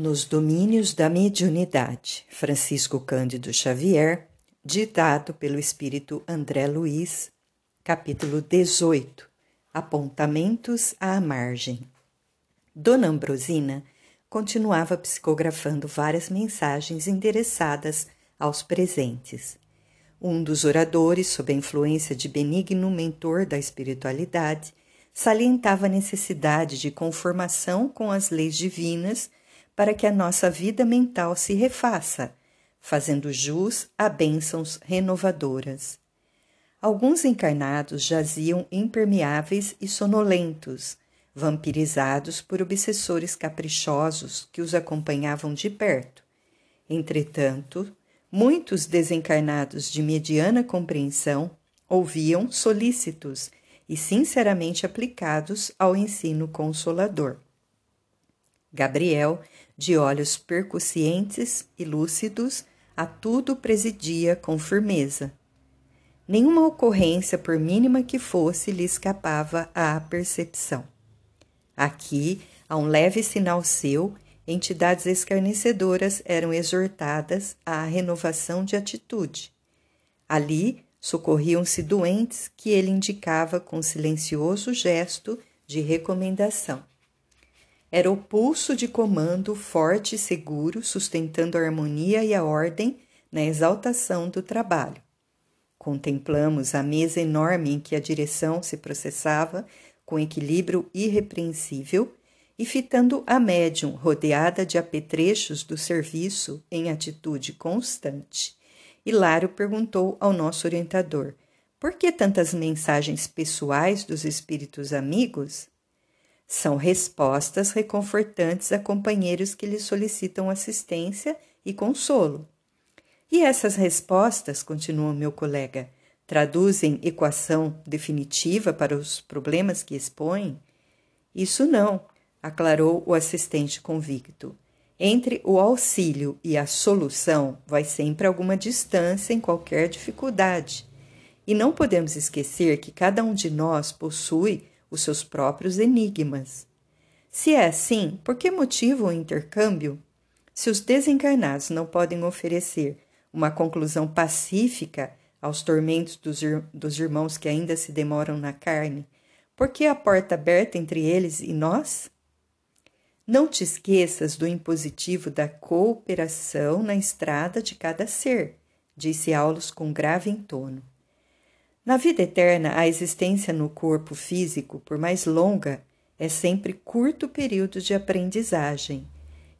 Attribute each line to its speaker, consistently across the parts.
Speaker 1: Nos Domínios da Mediunidade, Francisco Cândido Xavier, ditado pelo espírito André Luiz, capítulo 18 Apontamentos à margem. Dona Ambrosina continuava psicografando várias mensagens endereçadas aos presentes. Um dos oradores, sob a influência de benigno mentor da espiritualidade, salientava a necessidade de conformação com as leis divinas para que a nossa vida mental se refaça, fazendo jus a bênçãos renovadoras. Alguns encarnados jaziam impermeáveis e sonolentos, vampirizados por obsessores caprichosos que os acompanhavam de perto. Entretanto, muitos desencarnados de mediana compreensão ouviam solícitos e sinceramente aplicados ao ensino consolador. Gabriel, de olhos percussientes e lúcidos, a tudo presidia com firmeza. Nenhuma ocorrência, por mínima que fosse, lhe escapava à percepção. Aqui, a um leve sinal seu, entidades escarnecedoras eram exortadas à renovação de atitude. Ali, socorriam-se doentes que ele indicava com silencioso gesto de recomendação. Era o pulso de comando forte e seguro, sustentando a harmonia e a ordem na exaltação do trabalho. Contemplamos a mesa enorme em que a direção se processava com equilíbrio irrepreensível e fitando a médium rodeada de apetrechos do serviço em atitude constante. Hilário perguntou ao nosso orientador: por que tantas mensagens pessoais dos espíritos amigos? São respostas reconfortantes a companheiros que lhe solicitam assistência e consolo. E essas respostas, continuou meu colega, traduzem equação definitiva para os problemas que expõem? Isso não, aclarou o assistente convicto. Entre o auxílio e a solução vai sempre alguma distância em qualquer dificuldade. E não podemos esquecer que cada um de nós possui os seus próprios enigmas. Se é assim, por que motivo o intercâmbio? Se os desencarnados não podem oferecer uma conclusão pacífica aos tormentos dos, dos irmãos que ainda se demoram na carne, por que a porta aberta entre eles e nós? Não te esqueças do impositivo da cooperação na estrada de cada ser, disse Aulus com grave entono. Na vida eterna, a existência no corpo físico, por mais longa, é sempre curto período de aprendizagem,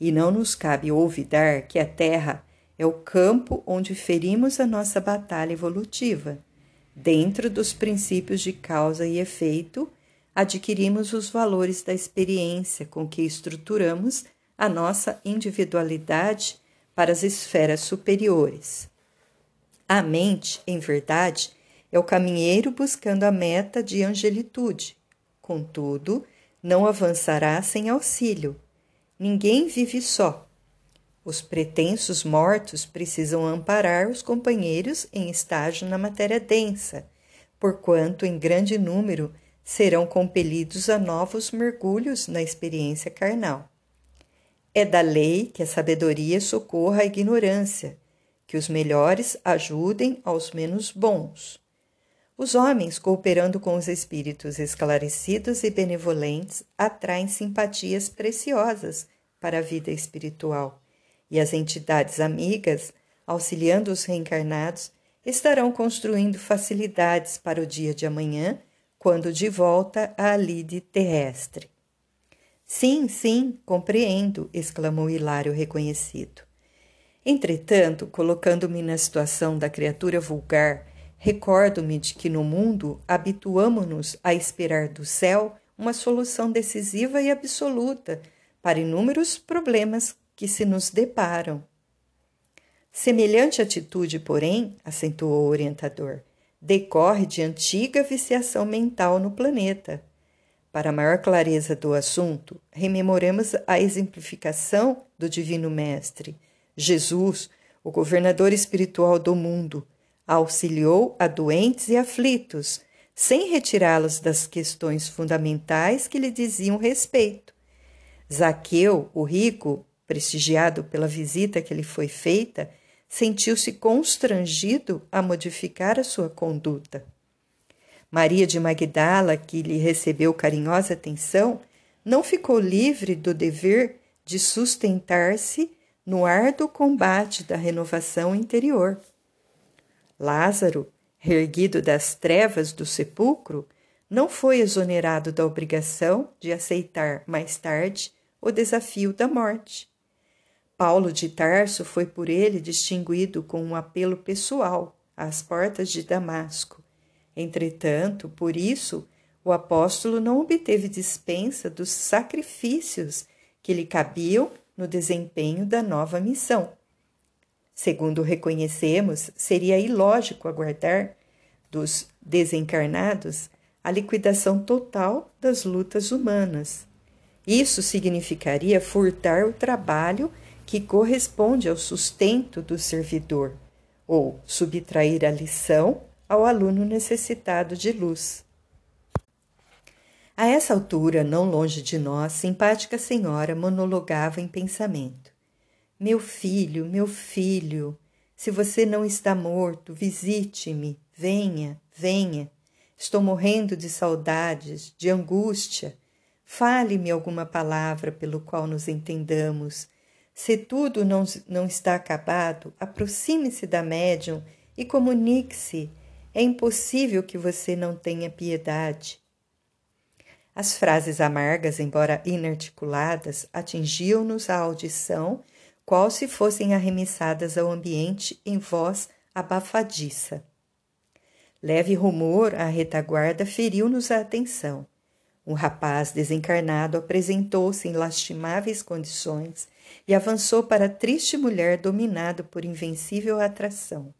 Speaker 1: e não nos cabe olvidar que a Terra é o campo onde ferimos a nossa batalha evolutiva. Dentro dos princípios de causa e efeito, adquirimos os valores da experiência com que estruturamos a nossa individualidade para as esferas superiores. A mente, em verdade, é o caminheiro buscando a meta de angelitude. Contudo, não avançará sem auxílio. Ninguém vive só. Os pretensos mortos precisam amparar os companheiros em estágio na matéria densa, porquanto em grande número serão compelidos a novos mergulhos na experiência carnal. É da lei que a sabedoria socorra a ignorância, que os melhores ajudem aos menos bons. Os homens, cooperando com os espíritos esclarecidos e benevolentes, atraem simpatias preciosas para a vida espiritual, e as entidades amigas, auxiliando os reencarnados, estarão construindo facilidades para o dia de amanhã, quando de volta à lide terrestre. Sim, sim, compreendo, exclamou Hilário reconhecido. Entretanto, colocando-me na situação da criatura vulgar, Recordo-me de que no mundo habituamo-nos a esperar do céu uma solução decisiva e absoluta para inúmeros problemas que se nos deparam. Semelhante atitude, porém, acentuou o orientador, decorre de antiga viciação mental no planeta. Para maior clareza do assunto, rememoremos a exemplificação do Divino Mestre, Jesus, o governador espiritual do mundo, auxiliou a doentes e aflitos, sem retirá-los das questões fundamentais que lhe diziam respeito. Zaqueu, o rico, prestigiado pela visita que lhe foi feita, sentiu-se constrangido a modificar a sua conduta. Maria de Magdala, que lhe recebeu carinhosa atenção, não ficou livre do dever de sustentar-se no árduo combate da renovação interior. Lázaro, reerguido das trevas do sepulcro, não foi exonerado da obrigação de aceitar mais tarde o desafio da morte. Paulo de Tarso foi por ele distinguido com um apelo pessoal às portas de Damasco. Entretanto, por isso, o apóstolo não obteve dispensa dos sacrifícios que lhe cabiam no desempenho da nova missão. Segundo reconhecemos, seria ilógico aguardar dos desencarnados a liquidação total das lutas humanas. Isso significaria furtar o trabalho que corresponde ao sustento do servidor, ou subtrair a lição ao aluno necessitado de luz. A essa altura, não longe de nós, simpática senhora monologava em pensamento. Meu filho, meu filho, se você não está morto, visite-me, venha, venha. Estou morrendo de saudades, de angústia. Fale-me alguma palavra pelo qual nos entendamos. Se tudo não, não está acabado, aproxime-se da médium e comunique-se. É impossível que você não tenha piedade. As frases amargas, embora inarticuladas, atingiam-nos a audição, qual se fossem arremessadas ao ambiente em voz abafadiça. Leve rumor à retaguarda feriu-nos a atenção. Um rapaz desencarnado apresentou-se em lastimáveis condições e avançou para a triste mulher dominado por invencível atração.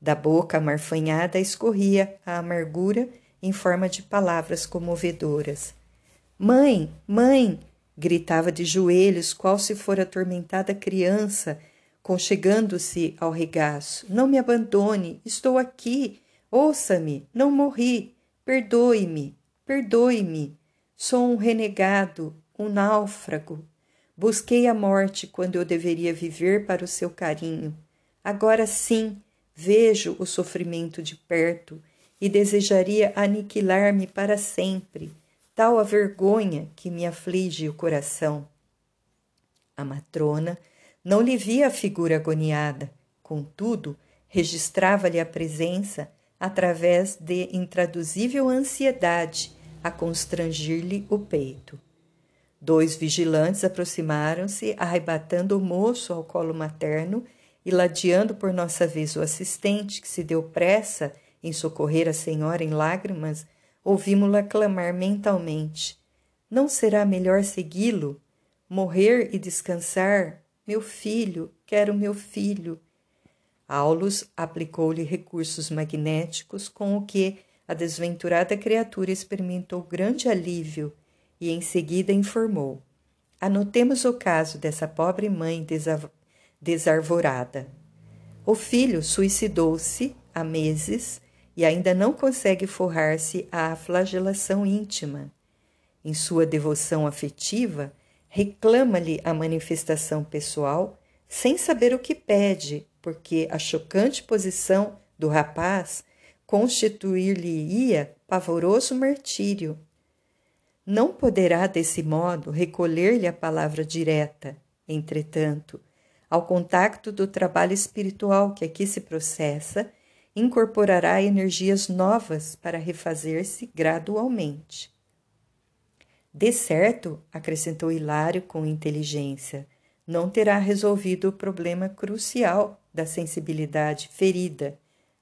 Speaker 1: Da boca amarfanhada escorria a amargura em forma de palavras comovedoras. Mãe, mãe! Gritava de joelhos, qual se for atormentada criança, conchegando-se ao regaço. Não me abandone, estou aqui. Ouça-me, não morri. Perdoe-me, perdoe-me. Sou um renegado, um náufrago. Busquei a morte quando eu deveria viver para o seu carinho. Agora sim, vejo o sofrimento de perto e desejaria aniquilar-me para sempre, tal a vergonha que me aflige o coração. A matrona não lhe via a figura agoniada, contudo, registrava-lhe a presença através de intraduzível ansiedade a constrangir-lhe o peito. Dois vigilantes aproximaram-se, arrebatando o moço ao colo materno e ladeando por nossa vez o assistente, que se deu pressa em socorrer a senhora em lágrimas, ouvimos-la clamar mentalmente: Não será melhor segui-lo? Morrer e descansar? Meu filho, quero meu filho. Aulus aplicou-lhe recursos magnéticos, com o que a desventurada criatura experimentou grande alívio e em seguida informou: Anotemos o caso dessa pobre mãe desarvorada. O filho suicidou-se há meses e ainda não consegue forrar-se à flagelação íntima. Em sua devoção afetiva, reclama-lhe a manifestação pessoal sem saber o que pede, porque a chocante posição do rapaz constituir-lhe-ia pavoroso martírio. Não poderá, desse modo, recolher-lhe a palavra direta, entretanto, ao contacto do trabalho espiritual que aqui se processa incorporará energias novas para refazer-se gradualmente. De certo, acrescentou Hilário com inteligência, não terá resolvido o problema crucial da sensibilidade ferida.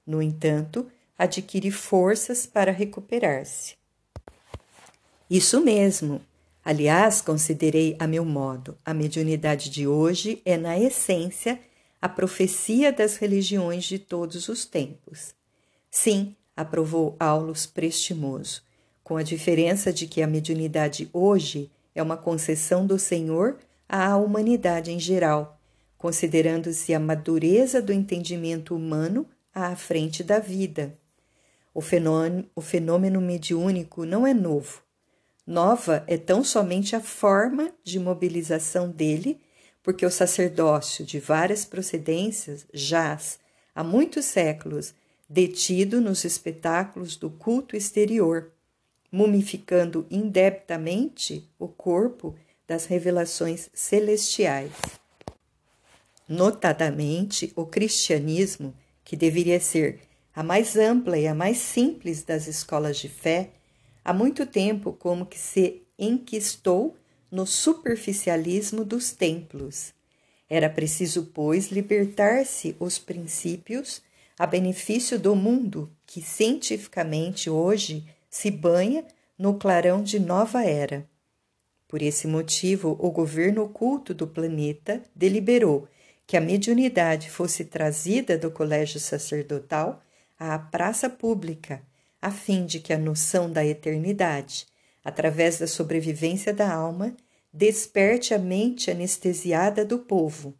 Speaker 1: No entanto, adquire forças para recuperar-se. Isso mesmo. Aliás, considerei a meu modo, a mediunidade de hoje é, na essência, a profecia das religiões de todos os tempos. Sim, aprovou Aulus prestimoso, com a diferença de que a mediunidade hoje é uma concessão do Senhor à humanidade em geral, considerando-se a madureza do entendimento humano à frente da vida. O fenômeno, o fenômeno mediúnico não é novo. Nova é tão somente a forma de mobilização dele porque o sacerdócio de várias procedências jaz há muitos séculos detido nos espetáculos do culto exterior, mumificando indebitamente o corpo das revelações celestiais. Notadamente, o cristianismo, que deveria ser a mais ampla e a mais simples das escolas de fé, há muito tempo como que se enquistou no superficialismo dos templos. Era preciso, pois, libertar-se os princípios a benefício do mundo que cientificamente hoje se banha no clarão de nova era. Por esse motivo, o governo oculto do planeta deliberou que a mediunidade fosse trazida do colégio sacerdotal à praça pública, a fim de que a noção da eternidade, através da sobrevivência da alma, desperte a mente anestesiada do povo.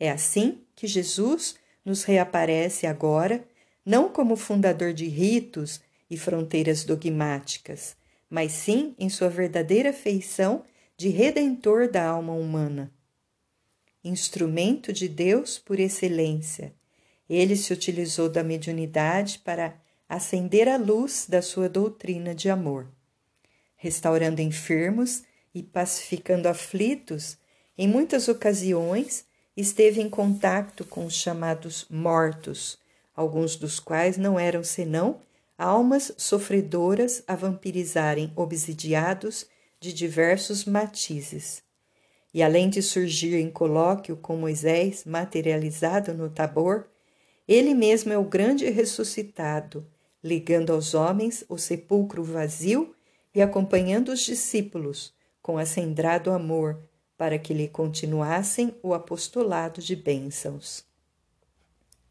Speaker 1: É assim que Jesus nos reaparece agora, não como fundador de ritos e fronteiras dogmáticas, mas sim em sua verdadeira feição de redentor da alma humana. Instrumento de Deus por excelência, ele se utilizou da mediunidade para acender a luz da sua doutrina de amor, restaurando enfermos e pacificando aflitos. Em muitas ocasiões, esteve em contato com os chamados mortos, alguns dos quais não eram senão almas sofredoras a vampirizarem obsidiados de diversos matizes. E além de surgir em colóquio com Moisés materializado no Tabor, ele mesmo é o grande ressuscitado, ligando aos homens o sepulcro vazio e acompanhando os discípulos com acendrado amor para que lhe continuassem o apostolado de bênçãos.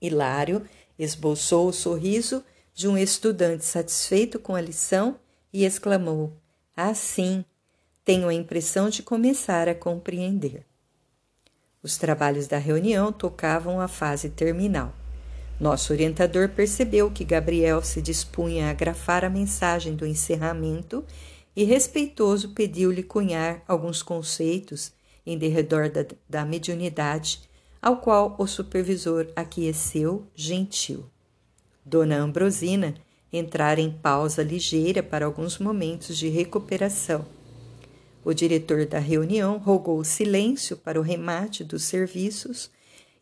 Speaker 1: Hilário esboçou o sorriso de um estudante satisfeito com a lição e exclamou: ah, tenho a impressão de começar a compreender. Os trabalhos da reunião tocavam a fase terminal. Nosso orientador percebeu que Gabriel se dispunha a grafar a mensagem do encerramento e, respeitoso, pediu-lhe cunhar alguns conceitos em derredor da, da mediunidade, ao qual o supervisor aqueceu gentil. Dona Ambrosina entrara em pausa ligeira para alguns momentos de recuperação. O diretor da reunião rogou silêncio para o remate dos serviços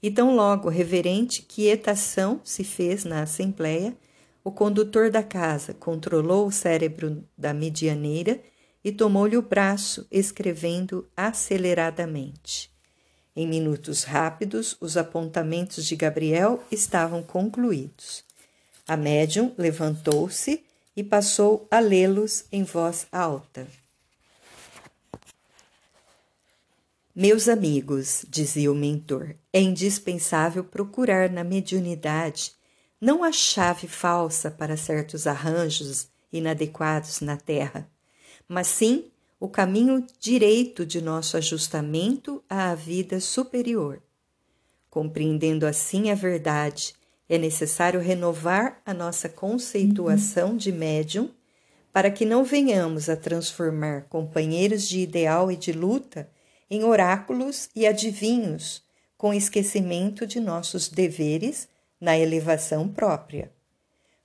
Speaker 1: e tão logo reverente quietação se fez na assembleia, o condutor da casa controlou o cérebro da medianeira e tomou-lhe o braço, escrevendo aceleradamente. Em minutos rápidos, os apontamentos de Gabriel estavam concluídos. A médium levantou-se e passou a lê-los em voz alta. Meus amigos, dizia o mentor, é indispensável procurar na mediunidade não a chave falsa para certos arranjos inadequados na terra, mas sim o caminho direito de nosso ajustamento à vida superior. Compreendendo assim a verdade, é necessário renovar a nossa conceituação de médium para que não venhamos a transformar companheiros de ideal e de luta em oráculos e adivinhos, com esquecimento de nossos deveres na elevação própria.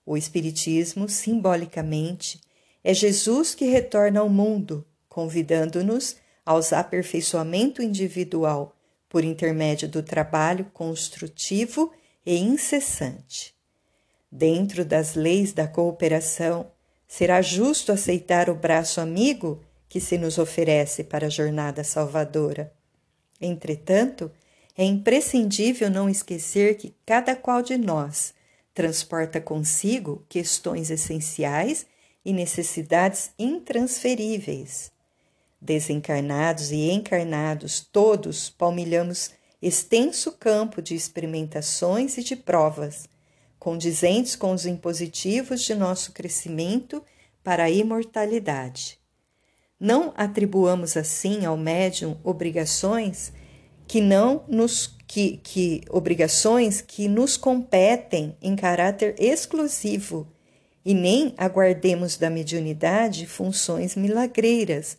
Speaker 1: O Espiritismo, simbolicamente, é Jesus que retorna ao mundo, convidando-nos aos aperfeiçoamento individual por intermédio do trabalho construtivo e incessante. Dentro das leis da cooperação, será justo aceitar o braço amigo que se nos oferece para a jornada salvadora. Entretanto, é imprescindível não esquecer que cada qual de nós transporta consigo questões essenciais e necessidades intransferíveis. Desencarnados e encarnados, todos palmilhamos extenso campo de experimentações e de provas, condizentes com os impositivos de nosso crescimento para a imortalidade. Não atribuamos assim ao médium obrigações que não nos que, que obrigações que nos competem em caráter exclusivo e nem aguardemos da mediunidade funções milagreiras,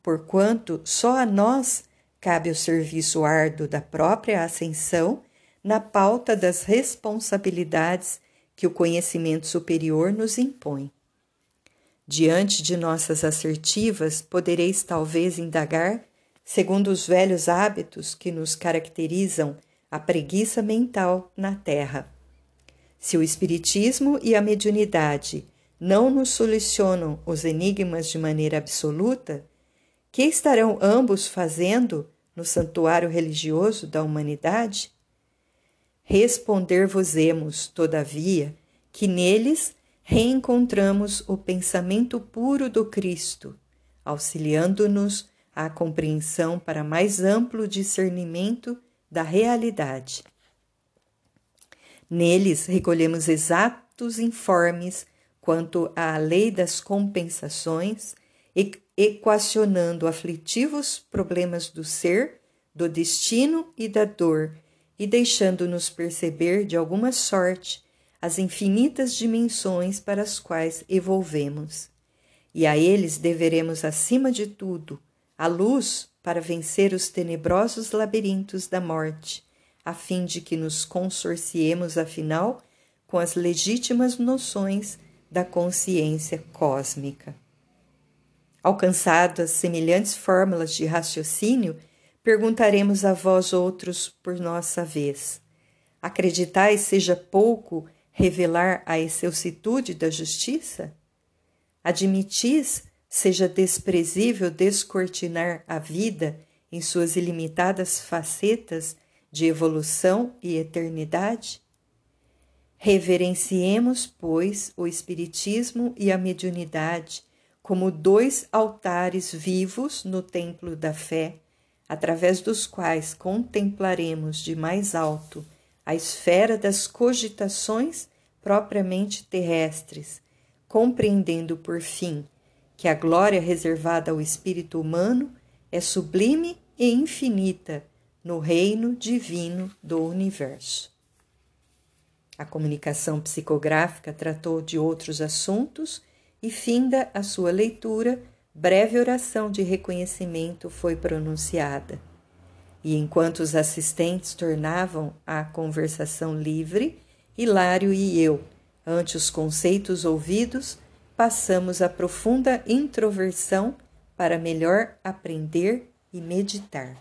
Speaker 1: porquanto só a nós cabe o serviço árduo da própria ascensão na pauta das responsabilidades que o conhecimento superior nos impõe. Diante de nossas assertivas, podereis talvez indagar, segundo os velhos hábitos que nos caracterizam a preguiça mental na Terra. Se o Espiritismo e a mediunidade não nos solucionam os enigmas de maneira absoluta, que estarão ambos fazendo no santuário religioso da humanidade? Responder-vos-emos, todavia, que neles reencontramos o pensamento puro do Cristo, auxiliando-nos à compreensão para mais amplo discernimento da realidade. Neles recolhemos exatos informes quanto à lei das compensações, equacionando aflitivos problemas do ser, do destino e da dor, e deixando-nos perceber de alguma sorte as infinitas dimensões para as quais evolvemos. E a eles deveremos, acima de tudo, a luz para vencer os tenebrosos labirintos da morte, a fim de que nos consorciemos, afinal, com as legítimas noções da consciência cósmica. Alcançadas semelhantes fórmulas de raciocínio, perguntaremos a vós outros por nossa vez: acreditais seja pouco revelar a excelsitude da justiça? Admitis seja desprezível descortinar a vida em suas ilimitadas facetas de evolução e eternidade? Reverenciemos, pois, o Espiritismo e a mediunidade como dois altares vivos no templo da fé, através dos quais contemplaremos de mais alto a esfera das cogitações propriamente terrestres, compreendendo por fim que a glória reservada ao espírito humano é sublime e infinita no reino divino do universo. A comunicação psicográfica tratou de outros assuntos e, finda a sua leitura, breve oração de reconhecimento foi pronunciada. E enquanto os assistentes tornavam a conversação livre, Hilário e eu, ante os conceitos ouvidos, passamos a profunda introversão para melhor aprender e meditar.